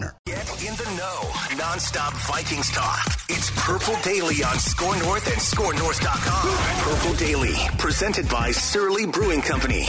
Get in the know. Non-stop Vikings talk. It's Purple Daily on Score North and ScoreNorth.com. Purple Daily, presented by Surly Brewing Company.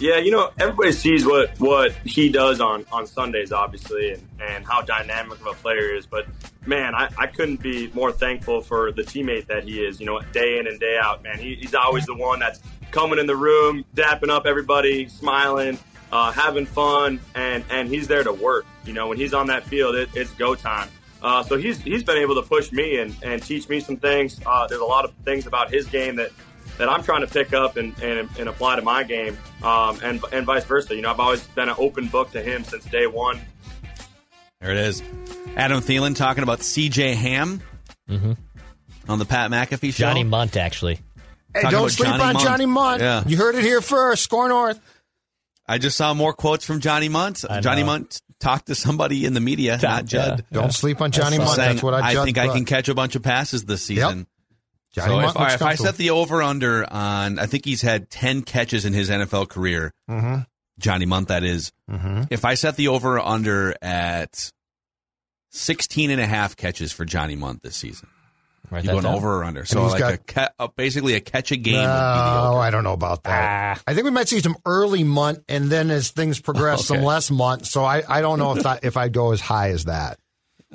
Yeah, you know, everybody sees what, what he does on, on Sundays, obviously, and, and how dynamic of a player he is. But man, I, I couldn't be more thankful for the teammate that he is, you know, day in and day out, man. He, he's always the one that's coming in the room, dapping up everybody, smiling, uh, having fun, and, and he's there to work. You know, when he's on that field, it, it's go time. Uh, so he's he's been able to push me and, and teach me some things. Uh, there's a lot of things about his game that, that I'm trying to pick up and, and, and apply to my game, um, and and vice versa. You know, I've always been an open book to him since day one. There it is. Adam Thielen talking about C.J. Ham on the Pat McAfee show. Johnny Mundt, actually. Hey, Talking don't sleep Johnny on Mundt. Johnny Mundt. Yeah. You heard it here first. Score North. I just saw more quotes from Johnny Mundt. Johnny know. Mundt talked to somebody in the media, not Judd. Yeah. Don't sleep on Johnny Mundt. Saying, That's what I, judged think I can catch a bunch of passes this season. Johnny so Mundt if, looks right, if I set the over under on, I think he's had 10 catches in his NFL career. Mm-hmm. Johnny Mundt, that is. Mm-hmm. If I set the over under at 16 and a half catches for Johnny Mundt this season, Write you that going down. over or under? So like got- a ca- uh, basically a catch a game would be the No, over. I don't know about that. Ah. I think we might see some early Mundt, and then as things progress, some less Mundt. So I, I don't know if that, if I'd go as high as that.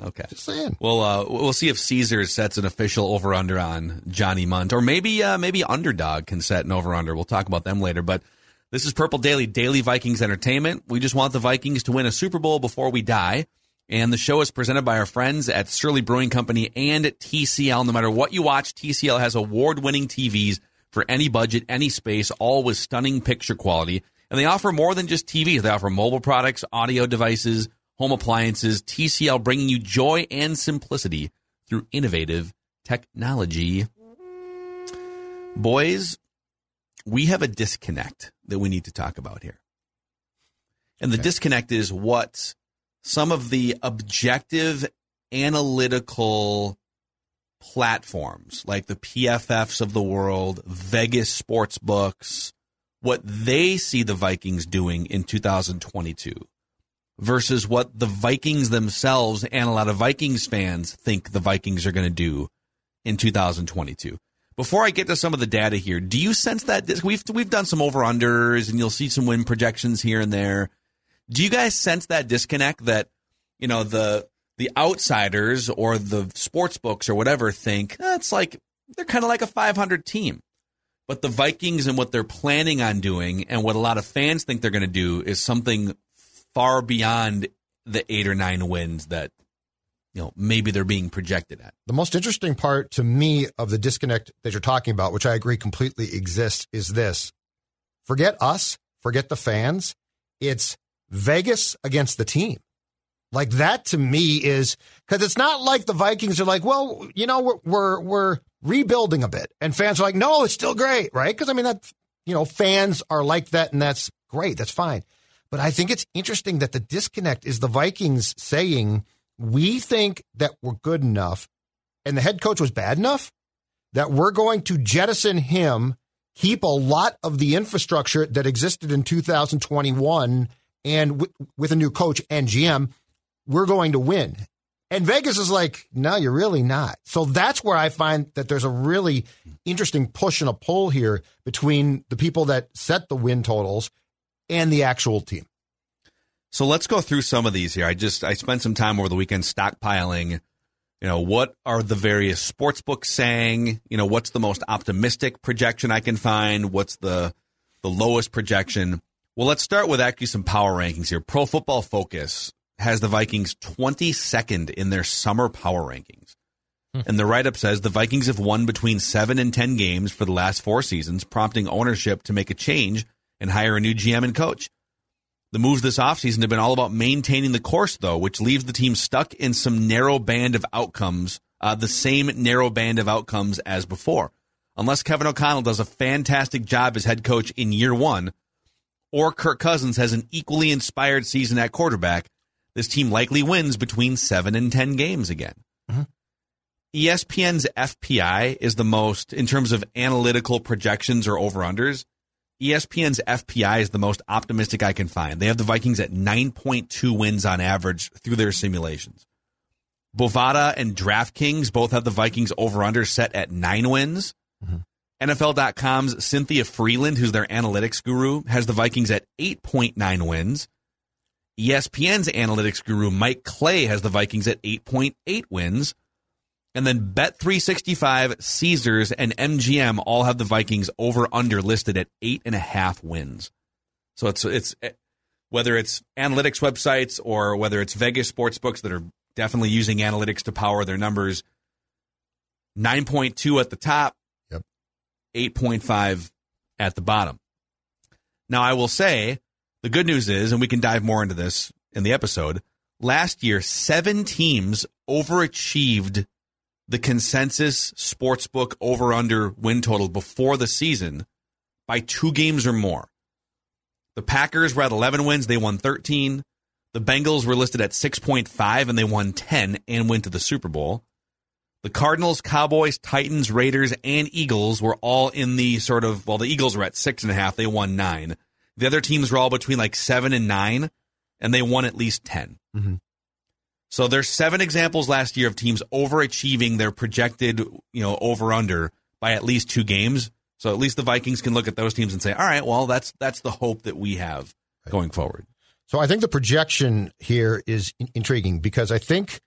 Okay. Just saying. Well, uh, we'll see if Caesars sets an official over under on Johnny Mundt, or maybe uh, maybe Underdog can set an over under. We'll talk about them later. But this is Purple Daily, daily Vikings entertainment. We just want the Vikings to win a Super Bowl before we die. And the show is presented by our friends at Surly Brewing Company and TCL. No matter what you watch, TCL has award winning TVs for any budget, any space, all with stunning picture quality. And they offer more than just TVs. They offer mobile products, audio devices, home appliances. TCL bringing you joy and simplicity through innovative technology. Boys, we have a disconnect that we need to talk about here. And the disconnect is what some of the objective analytical platforms like the PFFs of the world, Vegas sports books, what they see the Vikings doing in 2022 versus what the Vikings themselves and a lot of Vikings fans think the Vikings are going to do in 2022. Before I get to some of the data here, do you sense that we've we've done some over unders and you'll see some win projections here and there. Do you guys sense that disconnect that you know the the outsiders or the sports books or whatever think "Eh, it's like they're kind of like a 500 team, but the Vikings and what they're planning on doing and what a lot of fans think they're going to do is something far beyond the eight or nine wins that you know maybe they're being projected at. The most interesting part to me of the disconnect that you're talking about, which I agree completely exists, is this. Forget us, forget the fans. It's Vegas against the team. Like that to me is because it's not like the Vikings are like, well, you know, we're, we're, we're rebuilding a bit. And fans are like, no, it's still great, right? Because I mean, that, you know, fans are like that and that's great. That's fine. But I think it's interesting that the disconnect is the Vikings saying, we think that we're good enough and the head coach was bad enough that we're going to jettison him, keep a lot of the infrastructure that existed in 2021 and w- with a new coach and GM, we're going to win. And Vegas is like, no, you're really not. So that's where I find that there's a really interesting push and a pull here between the people that set the win totals and the actual team. So let's go through some of these here. I just I spent some time over the weekend stockpiling. You know, what are the various sports books saying? You know, what's the most optimistic projection I can find? What's the the lowest projection? Well, let's start with actually some power rankings here. Pro Football Focus has the Vikings 22nd in their summer power rankings. And the write up says the Vikings have won between seven and 10 games for the last four seasons, prompting ownership to make a change and hire a new GM and coach. The moves this offseason have been all about maintaining the course, though, which leaves the team stuck in some narrow band of outcomes, uh, the same narrow band of outcomes as before. Unless Kevin O'Connell does a fantastic job as head coach in year one, or Kirk Cousins has an equally inspired season at quarterback, this team likely wins between seven and 10 games again. Mm-hmm. ESPN's FPI is the most, in terms of analytical projections or over unders, ESPN's FPI is the most optimistic I can find. They have the Vikings at 9.2 wins on average through their simulations. Bovada and DraftKings both have the Vikings over under set at nine wins. Mm-hmm. NFL.com's Cynthia Frelund, who's their analytics guru, has the Vikings at 8.9 wins. ESPN's analytics guru, Mike Clay, has the Vikings at 8.8 wins. And then Bet365, Caesars, and MGM all have the Vikings over under listed at eight and a half wins. So it's it's eh, whether it's analytics websites or whether it's Vegas sports books that are definitely using analytics to power their numbers. Nine point two at the top, Yep. eight point five at the bottom. Now I will say the good news is, and we can dive more into this in the episode. Last year, seven teams overachieved the consensus sportsbook over under win total before the season by two games or more. The Packers were at 11 wins, they won 13. The Bengals were listed at 6.5 and they won 10 and went to the Super Bowl. The Cardinals, Cowboys, Titans, Raiders, and Eagles were all in the sort of, well, the Eagles were at six and a half, they won nine. The other teams were all between like seven and nine, and they won at least 10. Mm-hmm. So there's seven examples last year of teams overachieving their projected, you know, over under by at least two games. So at least the Vikings can look at those teams and say, all right, well, that's that's the hope that we have going forward. So I think the projection here is in- intriguing because I think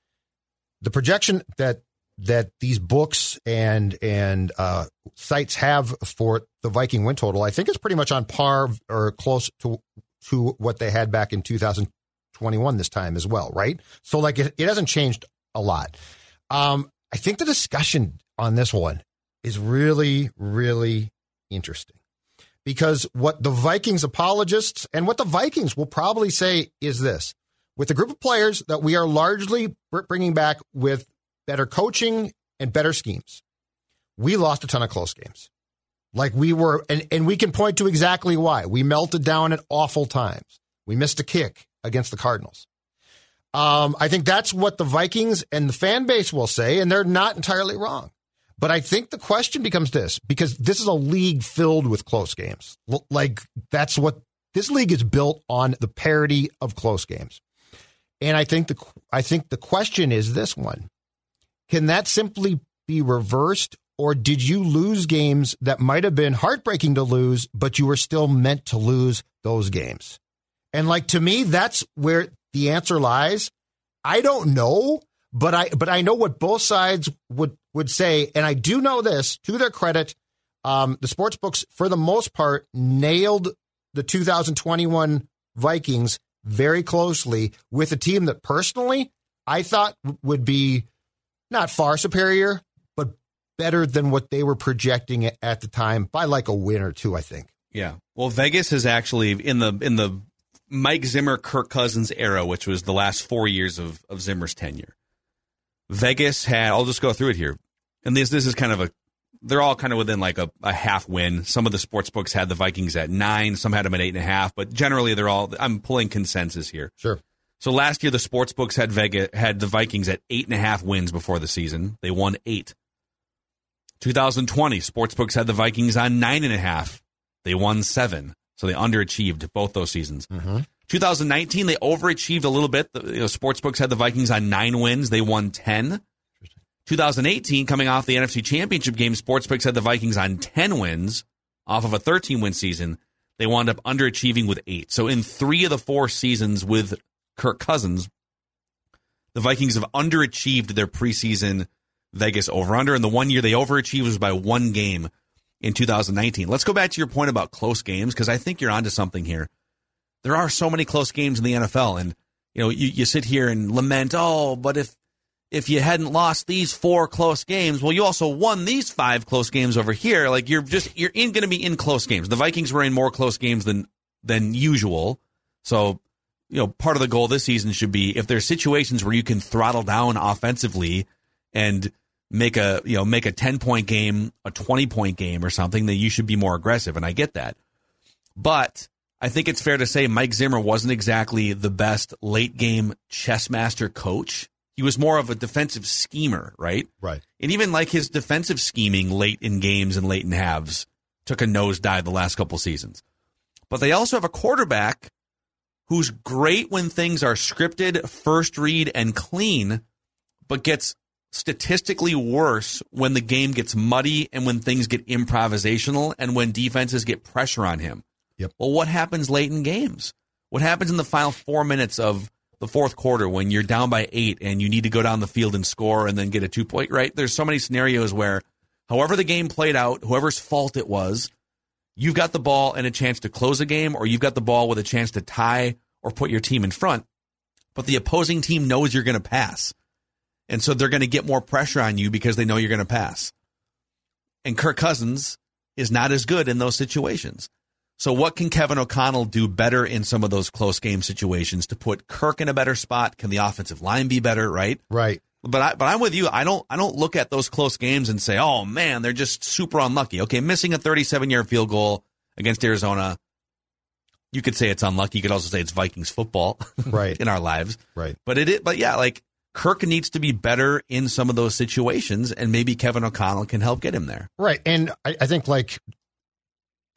the projection that that these books and and uh, sites have for the Viking win total, I think is pretty much on par or close to to what they had back in 2021 this time as well, right? So like it, it hasn't changed a lot. Um, I think the discussion on this one is really really interesting because what the Vikings apologists and what the Vikings will probably say is this with a group of players that we are largely bringing back with better coaching and better schemes, we lost a ton of close games. Like we were, and, and we can point to exactly why. We melted down at awful times. We missed a kick against the Cardinals. Um, I think that's what the Vikings and the fan base will say, and they're not entirely wrong. But I think the question becomes this because this is a league filled with close games. Like that's what this league is built on the parity of close games. And I think the I think the question is this one. Can that simply be reversed or did you lose games that might have been heartbreaking to lose but you were still meant to lose those games? And like to me that's where the answer lies. I don't know, but I but I know what both sides would would say, and I do know this to their credit. Um, the sports books, for the most part, nailed the 2021 Vikings very closely with a team that personally I thought would be not far superior, but better than what they were projecting at- the time by like a win or two. I think. Yeah. Well, Vegas has actually in the in the Mike Zimmer Kirk Cousins era, which was the last four years of, of Zimmer's tenure. Vegas had I'll just go through it here. And this this is kind of a they're all kind of within like a, a half win. Some of the sports books had the Vikings at nine, some had them at eight and a half, but generally they're all I'm pulling consensus here. Sure. So last year the sports books had Vegas had the Vikings at eight and a half wins before the season. They won eight. 2020 sports books had the Vikings on nine and a half. They won seven, so they underachieved both those seasons. Mm-hmm. 2019 they overachieved a little bit. The you know, sports books had the Vikings on nine wins. They won ten. 2018 coming off the NFC Championship game, sports books had the Vikings on ten wins off of a 13 win season. they wound up underachieving with eight. So in three of the four seasons with Kirk Cousins, the Vikings have underachieved their preseason Vegas over under. And the one year they overachieved was by one game in 2019. Let's go back to your point about close games because I think you're onto something here. There are so many close games in the NFL, and you know you, you sit here and lament, oh, but if if you hadn't lost these four close games, well, you also won these five close games over here. Like you're just you're in going to be in close games. The Vikings were in more close games than than usual, so you know part of the goal this season should be if there's situations where you can throttle down offensively and make a you know make a 10 point game a 20 point game or something that you should be more aggressive and i get that. But i think it's fair to say mike zimmer wasn't exactly the best late game chess master coach. He was more of a defensive schemer right? Right. and even like his defensive scheming late in games and late in halves took a nosedive the last couple seasons. But they also have a quarterback who's great when things are scripted first read and clean but gets statistically worse when the game gets muddy and when things get improvisational and when defenses get pressure on him. Yep. Well, what happens late in games? What happens in the final four minutes of the fourth quarter when you're down by eight and you need to go down the field and score and then get a two point, right? There's so many scenarios where, however the game played out, whoever's fault it was, you've got the ball and a chance to close a game or you've got the ball with a chance to tie or put your team in front. But the opposing team knows you're going to pass. And so they're going to get more pressure on you because they know you're going to pass. And Kirk Cousins is not as good in those situations. So what can Kevin O'Connell do better in some of those close game situations to put Kirk in a better spot? Can the offensive line be better, right? Right. But I but I'm with you. I don't I don't look at those close games and say, "Oh man, they're just super unlucky." Okay, missing a 37-yard field goal against Arizona. You could say it's unlucky. You could also say it's Vikings football Right. in our lives. Right. But it is, but yeah, like Kirk needs to be better in some of those situations, and maybe Kevin O'Connell can help get him there. Right. And I, I think like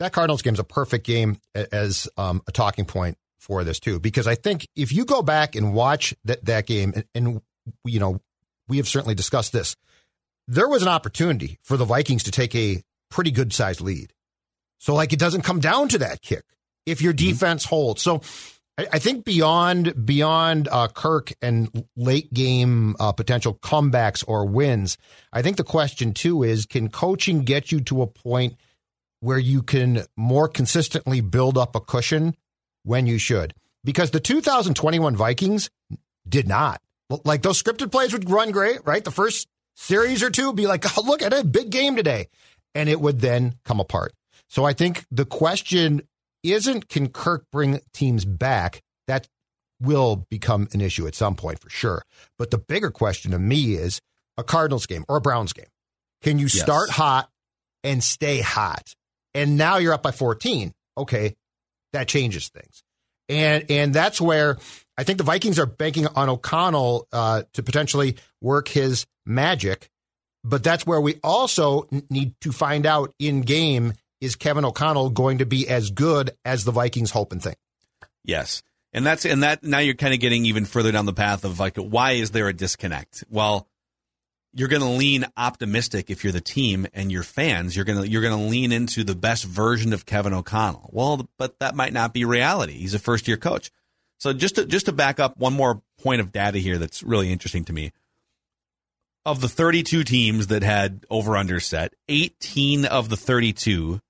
that Cardinals game is a perfect game as um, a talking point for this too, because I think if you go back and watch that, that game and, and, you know, we have certainly discussed this, there was an opportunity for the Vikings to take a pretty good sized lead. So like it doesn't come down to that kick if your defense holds. So I, I think beyond beyond uh, Kirk and late game uh, potential comebacks or wins, I think the question too is: Can coaching get you to a point where you can more consistently build up a cushion when you should? Because the 2021 Vikings did not. Like those scripted plays would run great, right? The first series or two would be like, oh, look at a big game today. And it would then come apart. So I think the question isn't can Kirk bring teams back? That will become an issue at some point for sure. But the bigger question to me is a Cardinals game or a Browns game. Can you start hot and stay hot? And now you're up by 14. Okay, that changes things. And and that's where I think the Vikings are banking on O'Connell uh, to potentially work his magic. But that's where we also need to find out in game is Kevin O'Connell going to be as good as the Vikings hope and think? Yes. And that's and that now you're kind of getting even further down the path of like why is there a disconnect? Well, you're going to lean optimistic if you're the team and your fans. You're going to you're going to lean into the best version of Kevin O'Connell. Well, but that might not be reality. He's a first year coach. So just to just to back up one more point of data here that's really interesting to me. Of the 32 teams that had over under set, 18 of the 32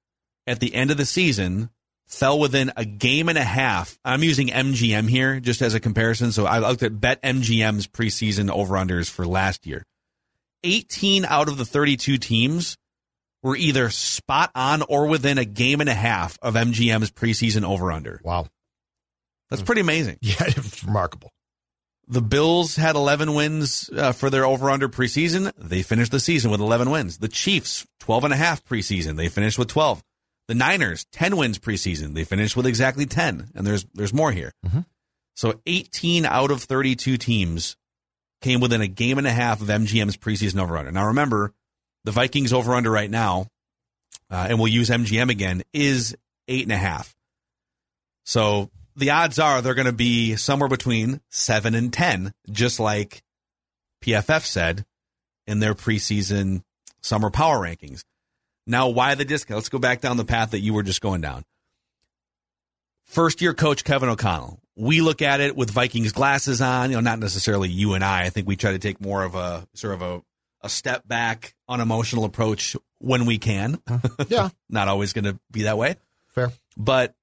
at the end of the season fell within a game and a half. I'm using MGM here just as a comparison. So I looked at Bet MGM's preseason over unders for last year. 18 out of the 32 teams were either spot on or within a game and a half of MGM's preseason over under. Wow. That's pretty amazing. Yeah, it's remarkable. The Bills had 11 wins uh, for their over under preseason. They finished the season with 11 wins. The Chiefs, 12 and a half preseason. They finished with 12. The Niners, 10 wins preseason. They finished with exactly 10. And there's there's more here. So 18 out of 32 teams came within a game and a half of MGM's preseason over under. Now remember, the Vikings over under right now, uh, and we'll use MGM again, is eight and a half. So the odds are they're going to be somewhere between seven and 10, just like PFF said in their preseason summer power rankings. Now, why the discount? Let's go back down the path that you were just going down. first year coach Kevin O'Connell. We look at it with Vikings glasses on, you know, not necessarily you and I. I think we try to take more of a sort of a, a step back, unemotional approach when we can. Uh-huh. Yeah. not always going to be that way. Fair. But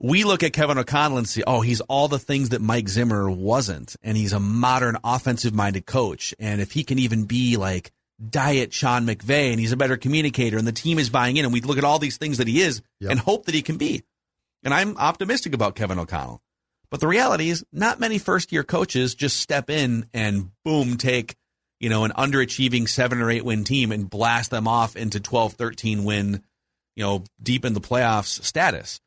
we look at Kevin O'Connell and see, oh, he's all the things that Mike Zimmer wasn't. And he's a modern offensive minded coach. And if he can even be like diet Sean McVay and he's a better communicator and the team is buying in and we look at all these things that he is Yep. and hope that he can be. And I'm optimistic about Kevin O'Connell. But the reality is not many first year coaches just step in and boom, take, you know, an underachieving seven or eight win team and blast them off into 12, 13 win, you know, deep in the playoffs status.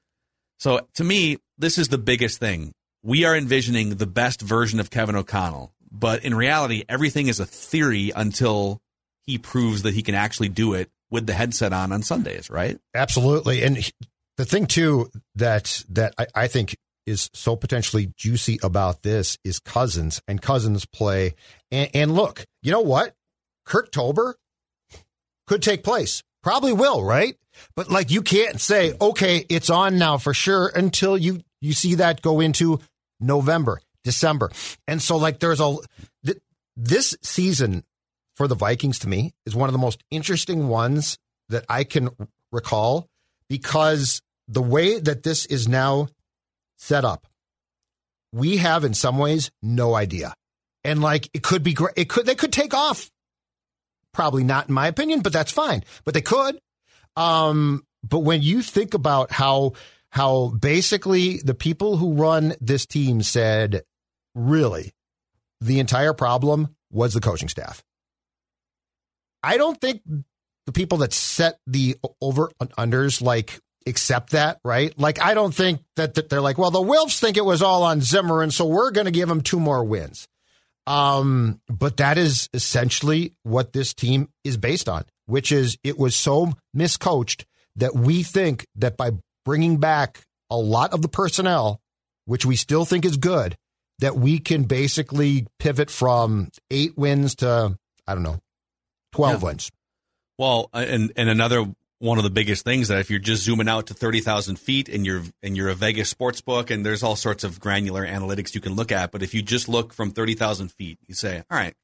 So to me, this is the biggest thing. We are envisioning the best version of Kevin O'Connell, but in reality, everything is a theory until he proves that he can actually do it with the headset on on Sundays, right? Absolutely. And the thing too that that I, I think is so potentially juicy about this is Cousins and Cousins play. And, and look, you know what? Kirktober could take place. Probably will, right? But like you can't say, okay, it's on now for sure until you you see that go into November, December. And so like there's a th- this season for the Vikings to me is one of the most interesting ones that I can recall because the way that this is now set up, we have in some ways no idea. And like it could be great. It could they could take off. Probably not in my opinion, but that's fine. But they could. Um, but when you think about how how basically the people who run this team said, really, the entire problem was the coaching staff. I don't think the people that set the over unders like accept that, right? Like, I don't think that, that they're like, well, the Wilfs think it was all on Zimmerman, so we're going to give them two more wins. Um, but that is essentially what this team is based on, which is it was so miscoached that we think that by bringing back a lot of the personnel, which we still think is good, that we can basically pivot from eight wins to, I don't know, 12 Yeah. wins. Well, uh, and and another one of the biggest things that if you're just zooming out to thirty thousand feet and you're and you're a Vegas sports book and there's all sorts of granular analytics you can look at, but if you just look from thirty thousand feet, you say, all right,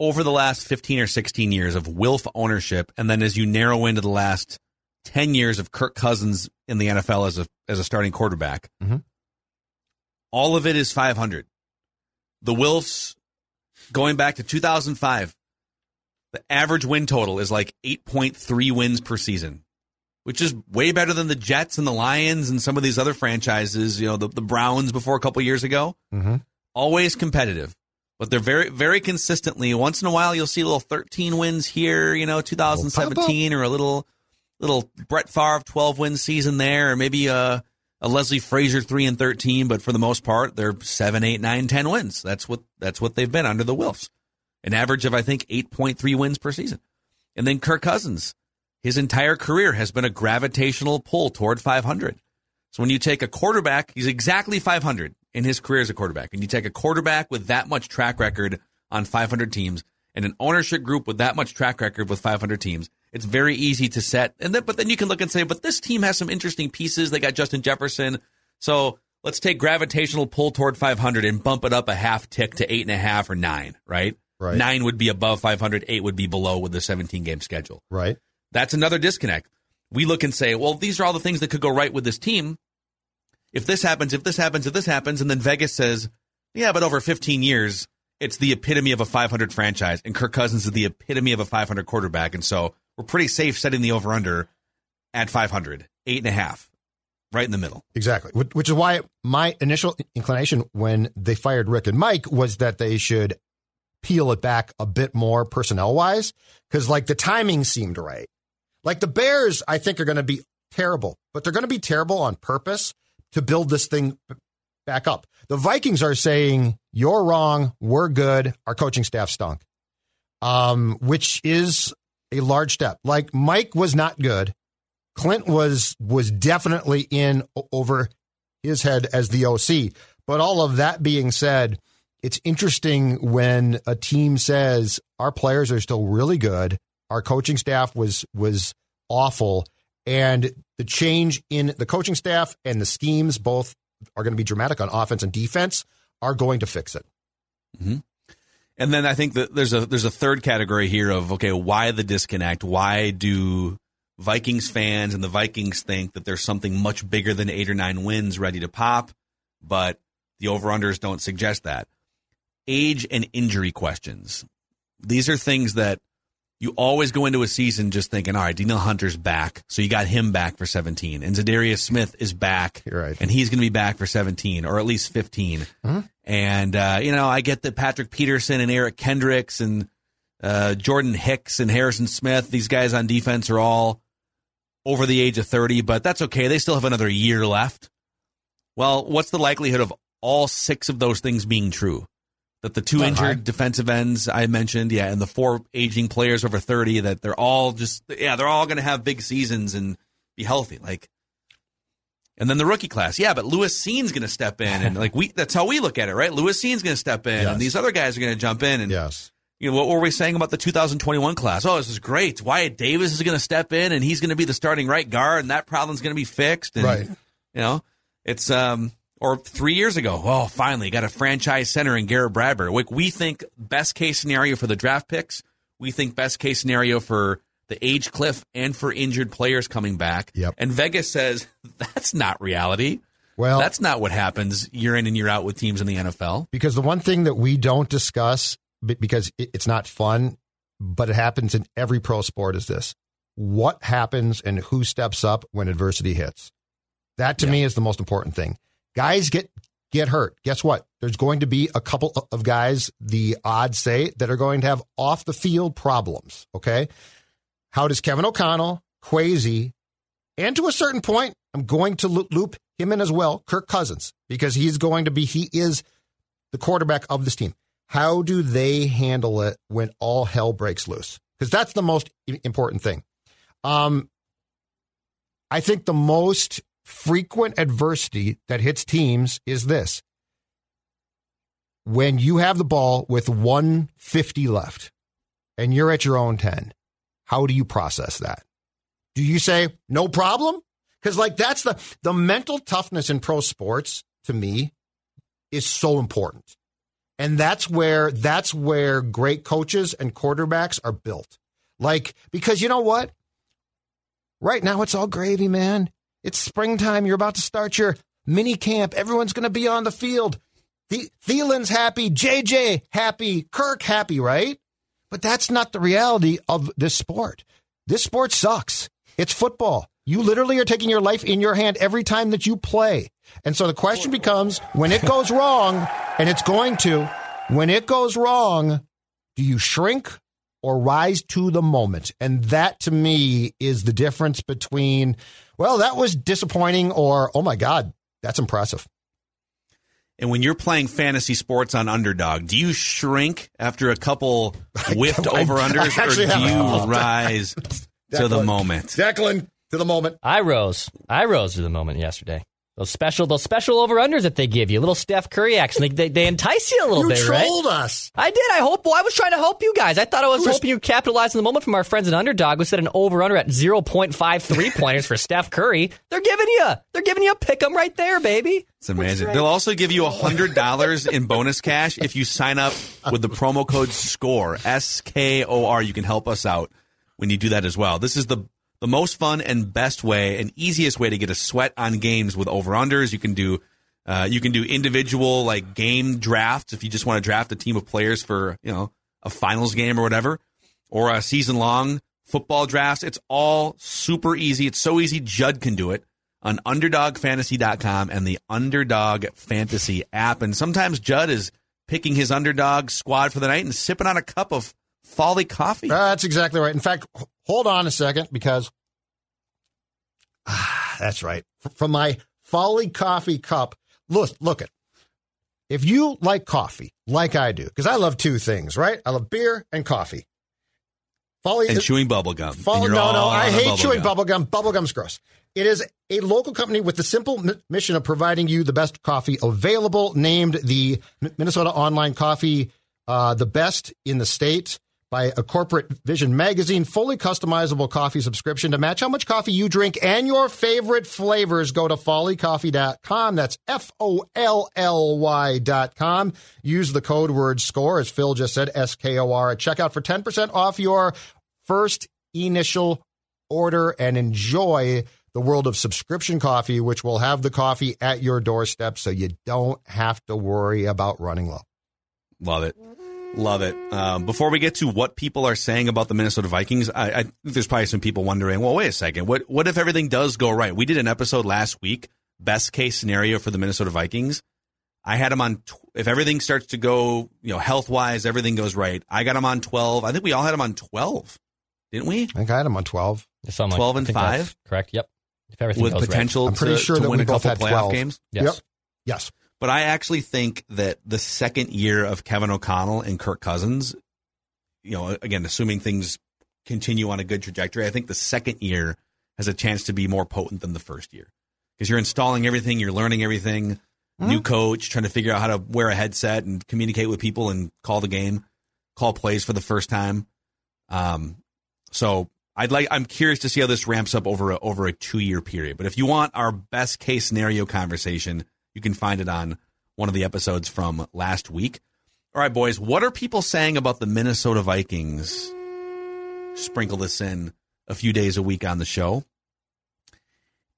over the last fifteen or sixteen years of Wilf ownership, and then as you narrow into the last ten years of Kirk Cousins in the NFL as a as a starting quarterback, Mhm. all of it is five hundred. The Wilfs going back to two thousand five. The average win total is like 8.3 wins per season, which is way better than the Jets and the Lions and some of these other franchises, you know, the, the Browns before a couple years ago. Mhm. Always competitive, but they're very, very consistently. Once in a while, you'll see a little 13 wins here, you know, 2017 or a little, little Brett Favre 12 win season there, or maybe a, a Leslie Frazier 3 and 13, but for the most part, they're 7, 8, 9, 10 wins. That's what, that's what they've been under the Wilfs an average of I think 8.3 wins per season. And then Kirk Cousins, his entire career has been a gravitational pull toward 500. So when you take a quarterback, he's exactly 500 in his career as a quarterback, and you take a quarterback with that much track record on 500 teams and an ownership group with that much track record with 500 teams, it's very easy to set. And then, but then you can look and say, but this team has some interesting pieces. They got Justin Jefferson, so let's take gravitational pull toward 500 and bump it up a half tick to eight and a half or nine, right? Right. Nine would be above 500, eight would be below with the 17 game schedule. Right. That's another disconnect. We look and say, well, these are all the things that could go right with this team. If this happens, if this happens, if this happens, and then Vegas says, yeah, but over 15 years, it's the epitome of a 500 franchise, and Kirk Cousins is the epitome of a 500 quarterback, and so we're pretty safe setting the over under at 500, eight and a half, right in the middle. Exactly. Which which is why my initial inclination when they fired Rick and Mike was that they should peel it back a bit more personnel wise because like the timing seemed right. Like the Bears, I think are going to be terrible, but they're going to be terrible on purpose to build this thing back up. The Vikings are saying you're wrong, we're good, our coaching staff stunk, um, which is a large step. Like Mike was not good. Clint was was definitely in over his head as the OC. But all of that being said, it's interesting when a team says our players are still really good, our coaching staff was was awful, And the change in the coaching staff and the schemes both are going to be dramatic on offense and defense are going to fix it. Mm-hmm. And then I think that there's a there's a third category here of okay, why the disconnect? Why do Vikings fans and the Vikings think that there's something much bigger than eight or nine wins ready to pop, but the over unders don't suggest that. Age and injury questions. These are things that you always go into a season just thinking, all right, Danielle Hunter's back. So you got him back for 17. And Za'Darius Smith is back. Right. And he's going to be back for 17 or at least 15. Mm-hmm. And, uh, you know, I get that Patrick Peterson and Eric Kendricks and uh, Jordan Hicks and Harrison Smith, these guys on defense are all over the age of 30, but that's okay. They still have another year left. Well, what's the likelihood of all six of those things being true? That the two injured high. defensive ends I mentioned, yeah, and the four aging players over 30 that they're all just yeah, they're all going to have big seasons and be healthy like and then the rookie class. Yeah, but Lewis Cine's going to step in and like we that's how we look at it, right? Lewis Cine's going to step in yes. and these other guys are going to jump in and Yes. You know, what were we saying about the 2021 class? Oh, this is great. Wyatt Davis is going to step in and he's going to be the starting right guard and that problem's going to be fixed and right. you know, it's um or three years ago, oh, finally got a franchise center in Garrett Bradbury. Like we think best case scenario for the draft picks. We think best case scenario for the age cliff and for injured players coming back. Yep. And Vegas says that's not reality. Well, that's not what happens year in and year out with teams in the NFL. Because the one thing that we don't discuss because it's not fun, but it happens in every pro sport is this. What happens and who steps up when adversity hits? That to yeah. me is the most important thing. Guys get get hurt. Guess what? There's going to be a couple of guys, the odds say, that are going to have off the field problems. Okay. How does Kevin O'Connell, Kwesi, and to a certain point, I'm going to loop him in as well, Kirk Cousins, because he's going to be, he is the quarterback of this team. How do they handle it when all hell breaks loose? Because that's the most important thing. Um, I think the most frequent adversity that hits teams is this. When you have the ball with 150 left and you're at your own 10, how do you process that? Do you say, no problem? Because, like, that's the, the mental toughness in pro sports to me is so important. And that's where, that's where great coaches and quarterbacks are built. Like, because you know what? Right now, it's all gravy, man. It's springtime. You're about to start your mini camp. Everyone's going to be on the field. The- Thielen's happy. JJ happy. Kirk happy, right? But that's not the reality of this sport. This sport sucks. It's football. You literally are taking your life in your hand every time that you play. And so the question becomes when it goes wrong, and it's going to, when it goes wrong, do you shrink or rise to the moment? And that to me is the difference between well, that was disappointing, or oh my God, that's impressive. And when you're playing fantasy sports on underdog, do you shrink after a couple whiffed over unders, or do you rise to the moment? Declan, to the moment. I rose. I rose to the moment yesterday. Those special, those special over unders that they give you, little Steph Curry action, they, they, they entice you a little you bit, right? You trolled us. I did. I hope. Well, I was trying to help you guys. I thought I was, was hoping you capitalize on the moment from our friends at Underdog. We set an over under at zero point five three pointers for Steph Curry. They're giving you, they're giving you a pick 'em right there, baby. It's amazing. Right? They'll also give you a hundred dollars in bonus cash if you sign up with the promo code SCORE S K O R. You can help us out when you do that as well. This is the the most fun and best way and easiest way to get a sweat on games with over unders. You can do uh, you can do individual like game drafts if you just want to draft a team of players for you know a finals game or whatever, or a season long football drafts. It's all super easy. It's so easy. Judd can do it on UnderdogFantasy.com and the Underdog Fantasy app. And sometimes Judd is picking his underdog squad for the night and sipping on a cup of Folly coffee. Uh, that's exactly right. In fact, hold on a second because ah, that's right. From my Folly coffee cup, look, look it. If you like coffee, like I do, because I love two things, right? I love beer and coffee. Folly and is, chewing bubble gum. Folly, no, no, I hate bubble chewing bubble gum. Bubble gum's gross. It is a local company with the simple mission of providing you the best coffee available, named the Minnesota Online Coffee, uh, the best in the state by a Corporate Vision magazine, fully customizable coffee subscription to match how much coffee you drink and your favorite flavors. Go to follycoffee.com. That's F O L L Y.com. Use the code word SCORE, as Phil just said, S K O R, at checkout for 10% off your first initial order and enjoy the world of subscription coffee, which will have the coffee at your doorstep so you don't have to worry about running low. Love it. Love it. Um, before we get to what people are saying about the Minnesota Vikings, I, I think there's probably some people wondering, well, wait a second. What, what if everything does go right? We did an episode last week, best case scenario for the Minnesota Vikings. I had them on, tw- if everything starts to go, you know, health wise, everything goes right. I got them on 12. I think we all had them on 12, didn't we? I think I had them on 12. Something like- 12 and five? Correct. Yep. If everything With goes right. potential I'm pretty to, sure to that win we a both couple had playoff 12. games. Yes. Yep. Yes. But I actually think that the second year of Kevin O'Connell and Kirk Cousins, you know, again, assuming things continue on a good trajectory, I think the second year has a chance to be more potent than the first year because you're installing everything, you're learning everything, new coach, trying to figure out how to wear a headset and communicate with people and call the game, call plays for the first time. Um, so I'd like, I'm curious to see how this ramps up over a, over a two year period. But if you want our best case scenario conversation, you can find it on one of the episodes from last week. All right, boys, what are people saying about the Minnesota Vikings? Sprinkle this in a few days a week on the show.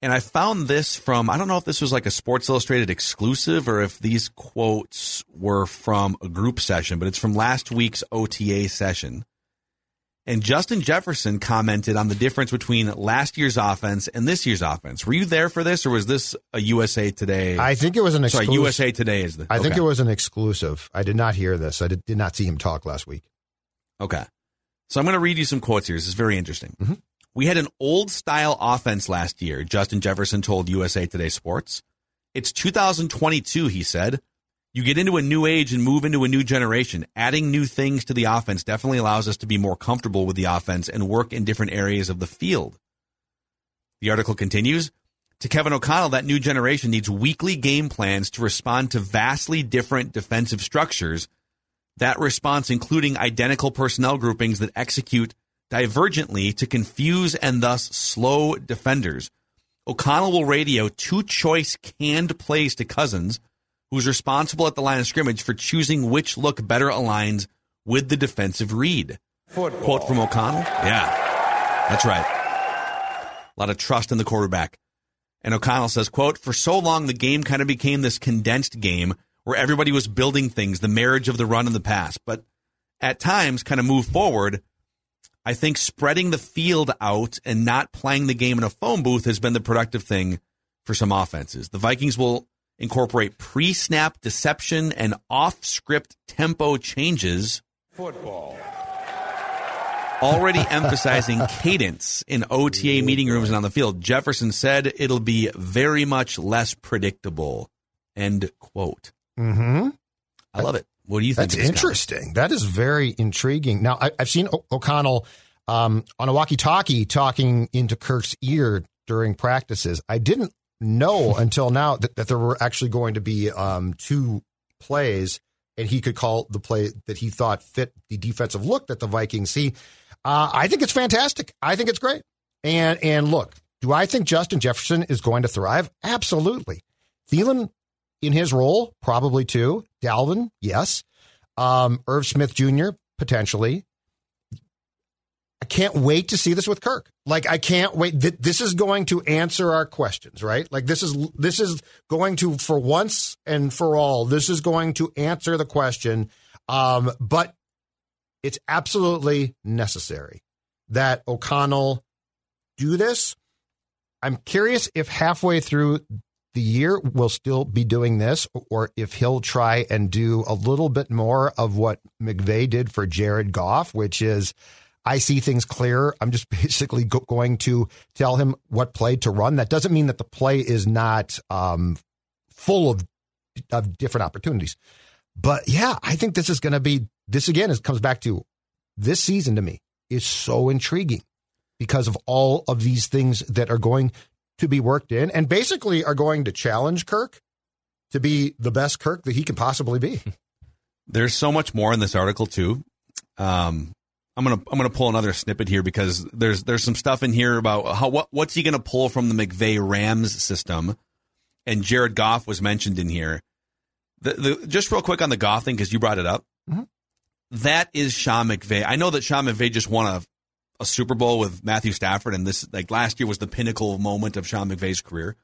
And I found this from, I don't know if this was like a Sports Illustrated exclusive or if these quotes were from a group session, but it's from last week's OTA session. And Justin Jefferson commented on the difference between last year's offense and this year's offense. Were you there for this or was this a USA Today? I think it was an Sorry, exclusive. USA Today is the. I think it was an exclusive. I did not hear this. I did, did not see him talk last week. Okay. So I'm going to read you some quotes here. This is very interesting. Mhm. We had an old style offense last year, Justin Jefferson told USA Today Sports. It's 2022, he said. You get into a new age and move into a new generation. Adding new things to the offense definitely allows us to be more comfortable with the offense and work in different areas of the field. The article continues To Kevin O'Connell, that new generation needs weekly game plans to respond to vastly different defensive structures that response including identical personnel groupings that execute divergently to confuse and thus slow defenders. O'Connell will radio two choice canned plays to Cousins, who's responsible at the line of scrimmage for choosing which look better aligns with the defensive read. Football. Quote from O'Connell. Yeah, that's right. A lot of trust in the quarterback. And O'Connell says, quote, for so long the game kind of became this condensed game where everybody was building things, the marriage of the run and the pass. But at times kind of move forward. I think spreading the field out and not playing the game in a phone booth has been the productive thing for some offenses. The Vikings will incorporate pre-snap deception and off-script tempo changes. Football. Already emphasizing cadence in OTA meeting rooms and on the field. Jefferson said it'll be very much less predictable. End quote. Mm-hmm. I love it. What do you think? That's interesting. That is very intriguing. Now, I, I've seen o- O'Connell um, on a walkie-talkie talking into Kirk's ear during practices. I didn't know until now that, that there were actually going to be um, two plays, and he could call the play that he thought fit the defensive look that the Vikings see. Uh, I think it's fantastic. I think it's great. And and look, do I think Justin Jefferson is going to thrive? Absolutely. Thielen in his role, probably too. Dalvin, yes. Um, Irv Smith Jr., potentially. Can't wait to see this with Kirk. Like I can't wait. Th- This is going to answer our questions, right? Like this is this is going to for once and for all. This is going to answer the question. Um, but it's absolutely necessary that O'Connell do this. I'm curious if halfway through the year we'll still be doing this, or if he'll try and do a little bit more of what McVay did for Jared Goff, which is I see things clear. I'm just basically go- going to tell him what play to run. That doesn't mean that the play is not um, full of of different opportunities. But yeah, I think this is going to be this again. It comes back to this season to me is so intriguing because of all of these things that are going to be worked in and basically are going to challenge Kirk to be the best Kirk that he can possibly be. There's so much more in this article too. Um, I'm gonna I'm gonna pull another snippet here because there's there's some stuff in here about how what what's he gonna pull from the McVay Rams system, and Jared Goff was mentioned in here. The, the just real quick on the Goff thing because you brought it up. Mm-hmm. That is Sean McVay. I know that Sean McVay just won a a Super Bowl with Matthew Stafford, and this like last year was the pinnacle moment of Sean McVay's career.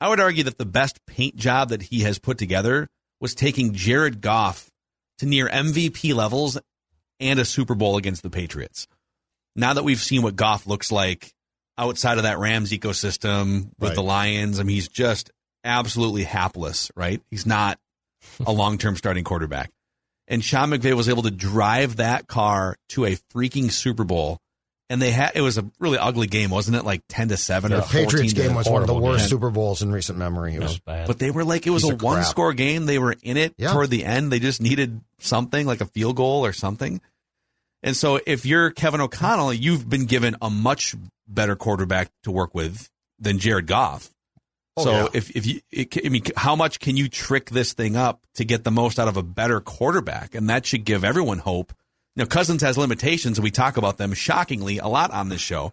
I would argue that the best paint job that he has put together was taking Jared Goff to near MVP levels and a Super Bowl against the Patriots. Now that we've seen what Goff looks like outside of that Rams ecosystem with Right. the Lions, I mean, he's just absolutely hapless, right? He's not a long term starting quarterback. And Sean McVay was able to drive that car to a freaking Super Bowl. And they had it was a really ugly game, wasn't it? Like ten to seven The or 14 Patriots to game was one of the worst game. Super Bowls in recent memory. It was was bad. But they were like it was Piece a of crap. one score game. They were in it Yeah. toward the end. They just needed something like a field goal or something. And so if you're Kevin O'Connell, you've been given a much better quarterback to work with than Jared Goff. Oh, so yeah. if if you it, I mean how much can you trick this thing up to get the most out of a better quarterback? And that should give everyone hope. Now Cousins has limitations and we talk about them shockingly a lot on this show.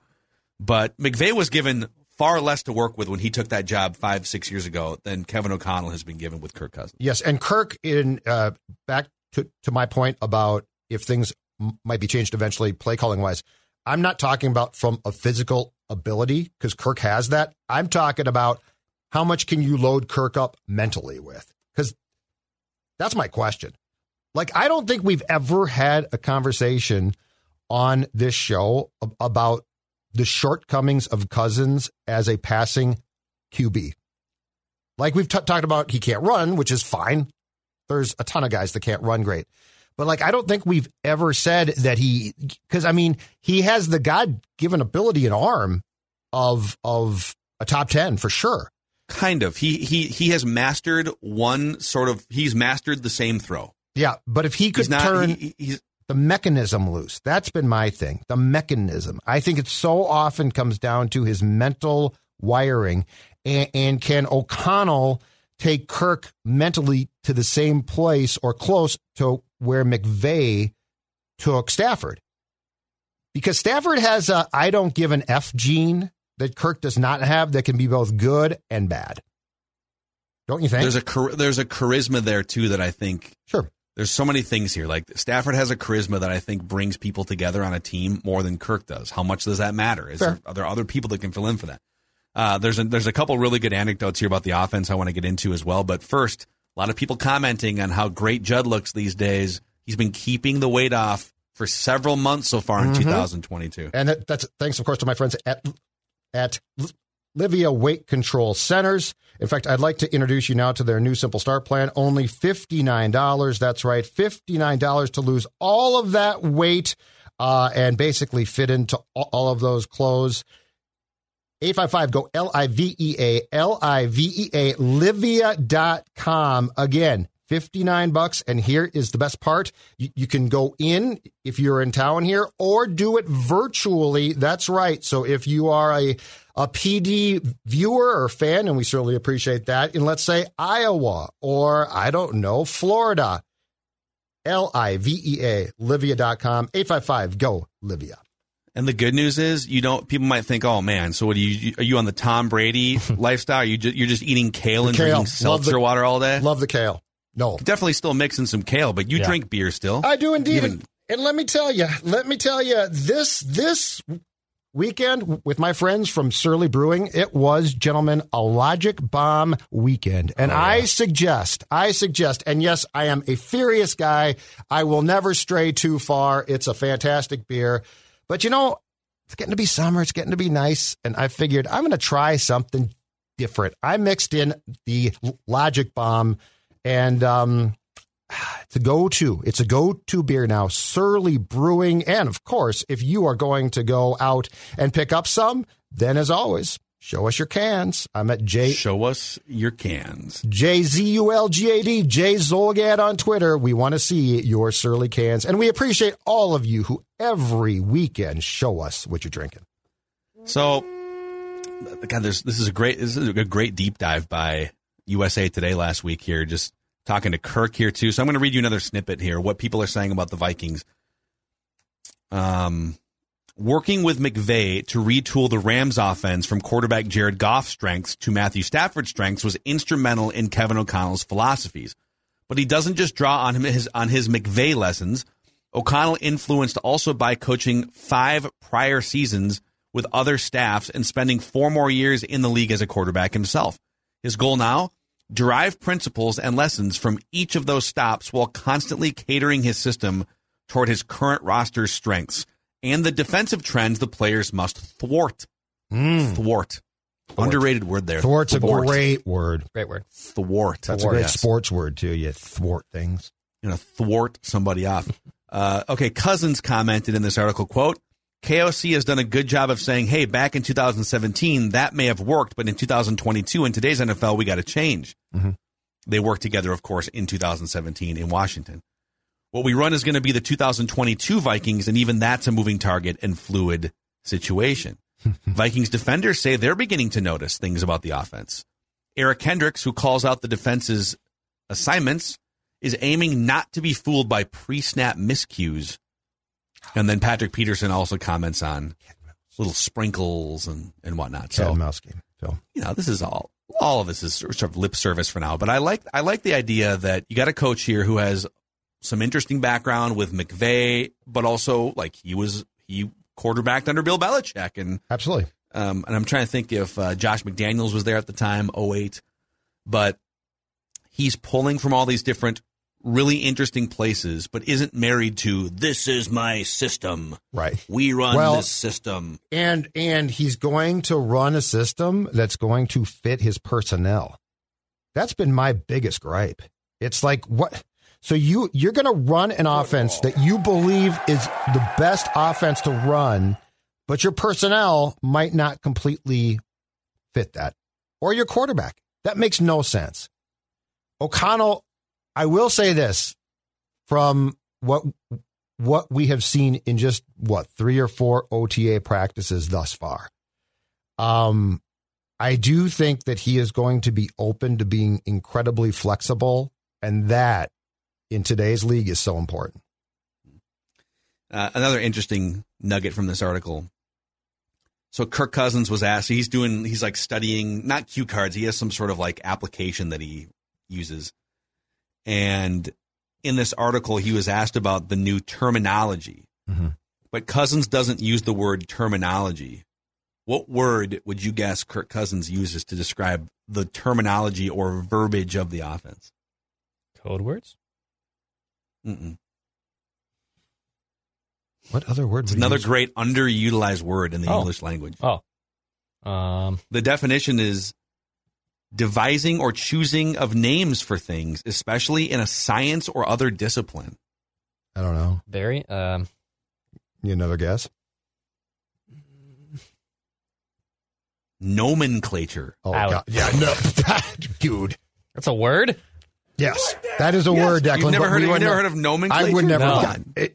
But McVay was given far less to work with when he took that job five, six years ago than Kevin O'Connell has been given with Kirk Cousins. Yes, and Kirk, in uh, back to, to my point about if things might be changed eventually, play calling wise, I'm not talking about from a physical ability because Kirk has that. I'm talking about how much can you load Kirk up mentally with? Because that's my question. Like, I don't think we've ever had a conversation on this show about the shortcomings of Cousins as a passing QB. Like we've t- talked about, he can't run, which is fine. There's a ton of guys that can't run great. But like, I don't think we've ever said that he, because I mean, he has the God given ability and arm of of a top ten for sure. Kind of. He he he has mastered one sort of. He's mastered the same throw. Yeah, but if he could not. turn he- the mechanism loose, that's been my thing. The mechanism. I think it so often comes down to his mental wiring, and, and can O'Connell take Kirk mentally to the same place or close to where McVay took Stafford? Because Stafford has a I don't give an F gene that Kirk does not have that can be both good and bad. Don't you think? there's a there's a charisma there too that I think sure. there's so many things here. Like Stafford has a charisma that I think brings people together on a team more than Kirk does. How much does that matter? Is there, are there other people that can fill in for that? Uh, there's a, there's a couple really good anecdotes here about the offense I want to get into as well. But first, a lot of people commenting on how great Judd looks these days. He's been keeping the weight off for several months so far in Mhm. 2022. And that, that's thanks, of course, to my friends at at Livea Weight Control Centers. In fact, I'd like to introduce you now to their new Simple Start plan. Only fifty nine dollars. That's right, fifty nine dollars to lose all of that weight uh, and basically fit into all of those clothes. 855 go L I V E A L I V E A Livea.com. Again, 59 bucks. And here is the best part. You, you can go in if you're in town here or do it virtually. That's right. So if you are a, a PD viewer or fan, and we certainly appreciate that, in let's say Iowa or I don't know, Florida, L I V E A, Livea.com, 855 go Livea. And the good news is, you don't. People might think, "Oh man, so what are you? Are you on the Tom Brady lifestyle? You just, you're just eating kale and Kale. drinking seltzer the- water all day? Love the kale. No, Definitely still mixing some kale, but you Yeah. drink beer still. I do indeed. Even- And, and let me tell you, let me tell you, this this weekend with my friends from Surly Brewing, it was, gentlemen, a Logic Bomb weekend. And oh, I suggest, I suggest, and yes, I am a furious guy. I will never stray too far. It's a fantastic beer. But you know, it's getting to be summer. It's getting to be nice. And I figured I'm going to try something different. I mixed in the Logic Bomb and, um, it's a go-to. It's a go-to beer now. Surly Brewing, and of course, if you are going to go out and pick up some, then as always, show us your cans. I'm at J Show us your cans. J Z U L G A D J Zulgad on Twitter. We want to see your Surly cans, and we appreciate all of you who every weekend show us what you're drinking. So, God, there's, this is a great this is a great deep dive by USA Today last week here. Just talking to Kirk here too. So I'm going to read you another snippet here. What people are saying about the Vikings. Um, working with McVay to retool the Rams offense from quarterback Jared Goff's strengths to Matthew Stafford's strengths was instrumental in Kevin O'Connell's philosophies. But he doesn't just draw on his on his McVay lessons. O'Connell influenced also by coaching five prior seasons with other staffs and spending four more years in the league as a quarterback himself. His goal now derive principles and lessons from each of those stops while constantly catering his system toward his current roster's strengths and the defensive trends the players must thwart. Mm. Thwart. Underrated word there. Thwart's Thwart. a great word. Great word. Thwart. That's Thwart, a great yes. sports word too. You thwart things. You know, thwart somebody off. Uh, okay, Cousins commented in this article, quote, KOC has done a good job of saying, hey, back in 2017, that may have worked, but in 2022, in today's NFL, we got to change. Mhm. They worked together, of course, in 2017 in Washington. What we run is going to be the 2022 Vikings, and even that's a moving target and fluid situation. Vikings defenders say they're beginning to notice things about the offense. Eric Kendricks, who calls out the defense's assignments, is aiming not to be fooled by pre snap miscues. And then Patrick Peterson also comments on little sprinkles and, and whatnot. So, mouse game. So you know, this is all all of this is sort of lip service for now. But I like I like the idea that you got a coach here who has some interesting background with McVay, but also like he was he quarterbacked under Bill Belichick and absolutely. um, and I'm trying to think if uh, Josh McDaniels was there at the time, 08. But he's pulling from all these different, really interesting places, but isn't married to this is my system. Right. We run Well- this system. And and he's going to run a system that's going to fit his personnel. That's been my biggest gripe. It's like what so you you're going to run an offense that you believe is the best offense to run, but your personnel might not completely fit that. Or your quarterback. That makes no sense. O'Connell, I will say this from what what we have seen in just what three or four OTA practices thus far. Um, I do think that he is going to be open to being incredibly flexible, and that in today's league is so important. Uh, another interesting nugget from this article. So Kirk Cousins was asked, he's doing, he's like studying, not cue cards. He has some sort of like application that he uses. And in this article, he was asked about the new terminology, Mhm. but Cousins doesn't use the word terminology. What word would you guess Kirk Cousins uses to describe the terminology or verbiage of the offense? Code words? Mm-mm. What other word? It's another use? great underutilized word in the Oh. English language. Oh. Um, The definition is devising or choosing of names for things, especially in a science or other discipline. I don't know. very. Um, You another guess? Nomenclature. Oh Out. God. yeah, no, dude. that's a word? Yes, that is a word, Declan. You've never heard we of, you've would never heard of nomenclature? I would never. No.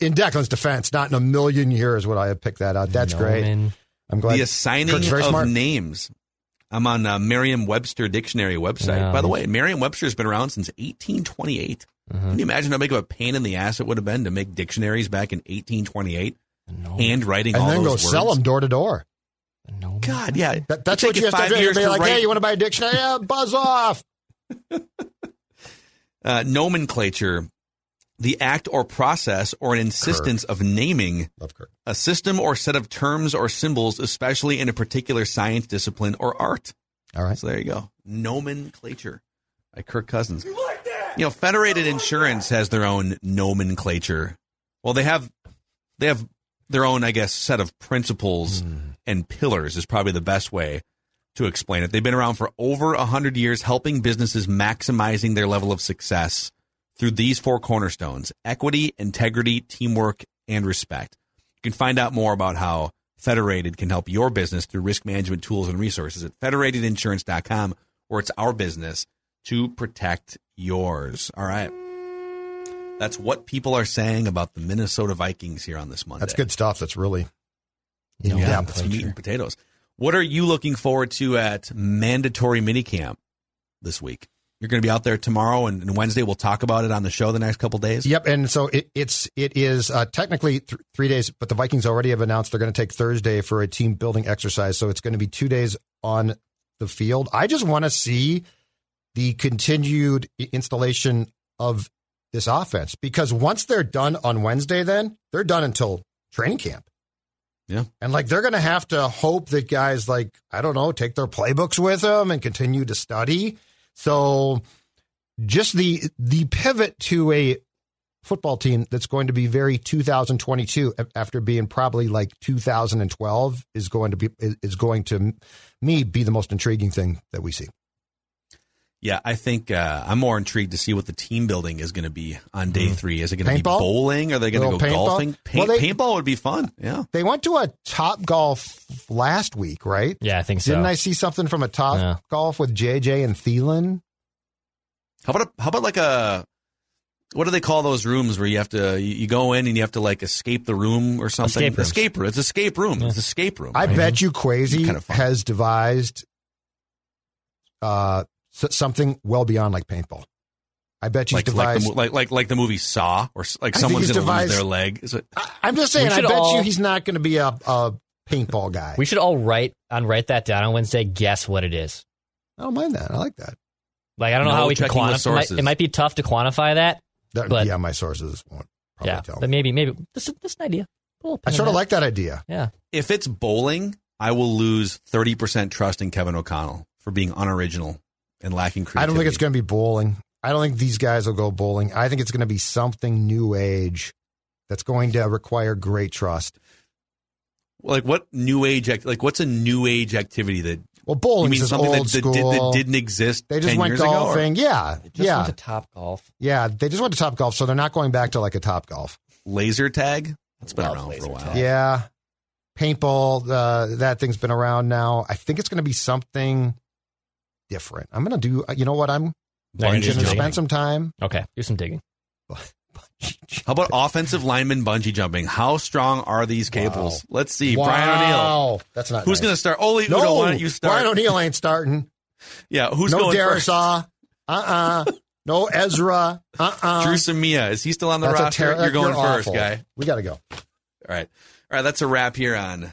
In Declan's defense, not in a million years would I have picked that out. That's great. I'm glad. The assigning of smart. names. I'm on uh, Merriam-Webster dictionary website. Yeah. By the way, Merriam-Webster's been around since 1828. Mm-hmm. Can you imagine how big of a pain in the ass it would have been to make dictionaries back in 1828? Nomen- Handwriting and all then go those sell them door to door. nomen- God, yeah. That, that's It'd what you have five to do. years Be to like, write- hey, you want to buy a dictionary? Yeah, buzz off. uh, nomenclature, the act or process or an insistence of naming Love Kirk. a system or set of terms or symbols, especially in a particular science discipline or art. All right. So there you go. Nomenclature by Kirk Cousins. You, know, Federated Insurance has their own nomenclature. Well, they have they have their own, I guess, set of principles and pillars is probably the best way to explain it. They've been around for over a hundred years, helping businesses maximizing their level of success through these four cornerstones: equity, integrity, teamwork, and respect. You can find out more about how Federated can help your business through risk management tools and resources at federatedinsurance.com, where it's our business to protect yours. All right. That's what people are saying about the Minnesota Vikings here on this Monday. That's good stuff. That's really in Yeah, depth. it's meat and potatoes. What are you looking forward to at mandatory minicamp this week? You're going to be out there tomorrow and, Wednesday. We'll talk about it on the show the next couple days. Yep, and so it, it's it is uh, technically th- three days, but the Vikings already have announced they're going to take Thursday for a team building exercise. So it's going to be two days on the field. I just want to see the continued installation of this offense because once they're done on Wednesday, then they're done until training camp. Yeah. And like they're going to have to hope that guys like, I don't know, take their playbooks with them and continue to study. So just the the pivot to a football team that's going to be very 2022 after being probably like 2012 is going to be is going to me be the most intriguing thing that we see. Yeah, I think uh, I'm more intrigued to see what the team building is going to be on day Mm-hmm. three. Is it going to be bowling? Are they going to go paintball? golfing? Paint, Well, they- paintball would be fun. Yeah. They went to a Top Golf last week, right? Yeah, I think so. Didn't I see something from a Top Yeah. Golf with JJ and Thielen? How about a, how about like a what do they call those rooms where you have to you, you go in and you have to like escape the room or something? Escape rooms. escape room. It's escape room. It's escape room. I right? bet you Kwesi Kind of has devised uh, s- something well beyond like paintball. I bet he's like, like, devised. the, like like like the movie Saw, or like I someone's going to lose their leg. Is it? I, I'm just saying. I bet all- you he's not going to be a, a paintball guy. We should all write on write that down on Wednesday. Guess what it is. I don't mind that. I like that. Like I don't know how we can checking quantify. It might, sources. it might be tough to quantify that. That- But- yeah, my sources won't probably yeah, tell. but me. maybe maybe this is this is an idea. I sort of like that idea. Yeah, If it's bowling, I will lose thirty percent trust in Kevin O'Connell for being unoriginal and lacking creativity. I don't think it's going to be bowling. I don't think these guys will go bowling. I think it's going to be something new age that's going to require great trust. like what new age like what's a new age activity that Well, bowling is something old that, that, school. did, that didn't exist they just 10 went years ago, or- golfing. yeah, just yeah, went to Top Golf. yeah. They just went to Top Golf, so they're not going back to like a Top Golf. laser tag that's been Love around for a while tag. Yeah, paintball. Uh, that thing's been around now. I think it's going to be something different. I'm going to do. You know what? I'm They're gonna Bungee do going to spend some time. Okay, do some digging. how about offensive lineman bungee jumping how strong are these cables Wow. let's see brian o'neill Wow, that's not. who's nice. going to start Oli No, Udoh, why don't you start Brian O'Neill ain't starting. yeah who's no going first Darrisaw. Uh uh No Ezra. Uh uh Dru Samia is he still on the That's roster ter- you're going first awful. guy We got to go. all right all right that's a wrap here on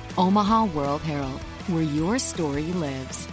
Omaha World Herald, where your story lives.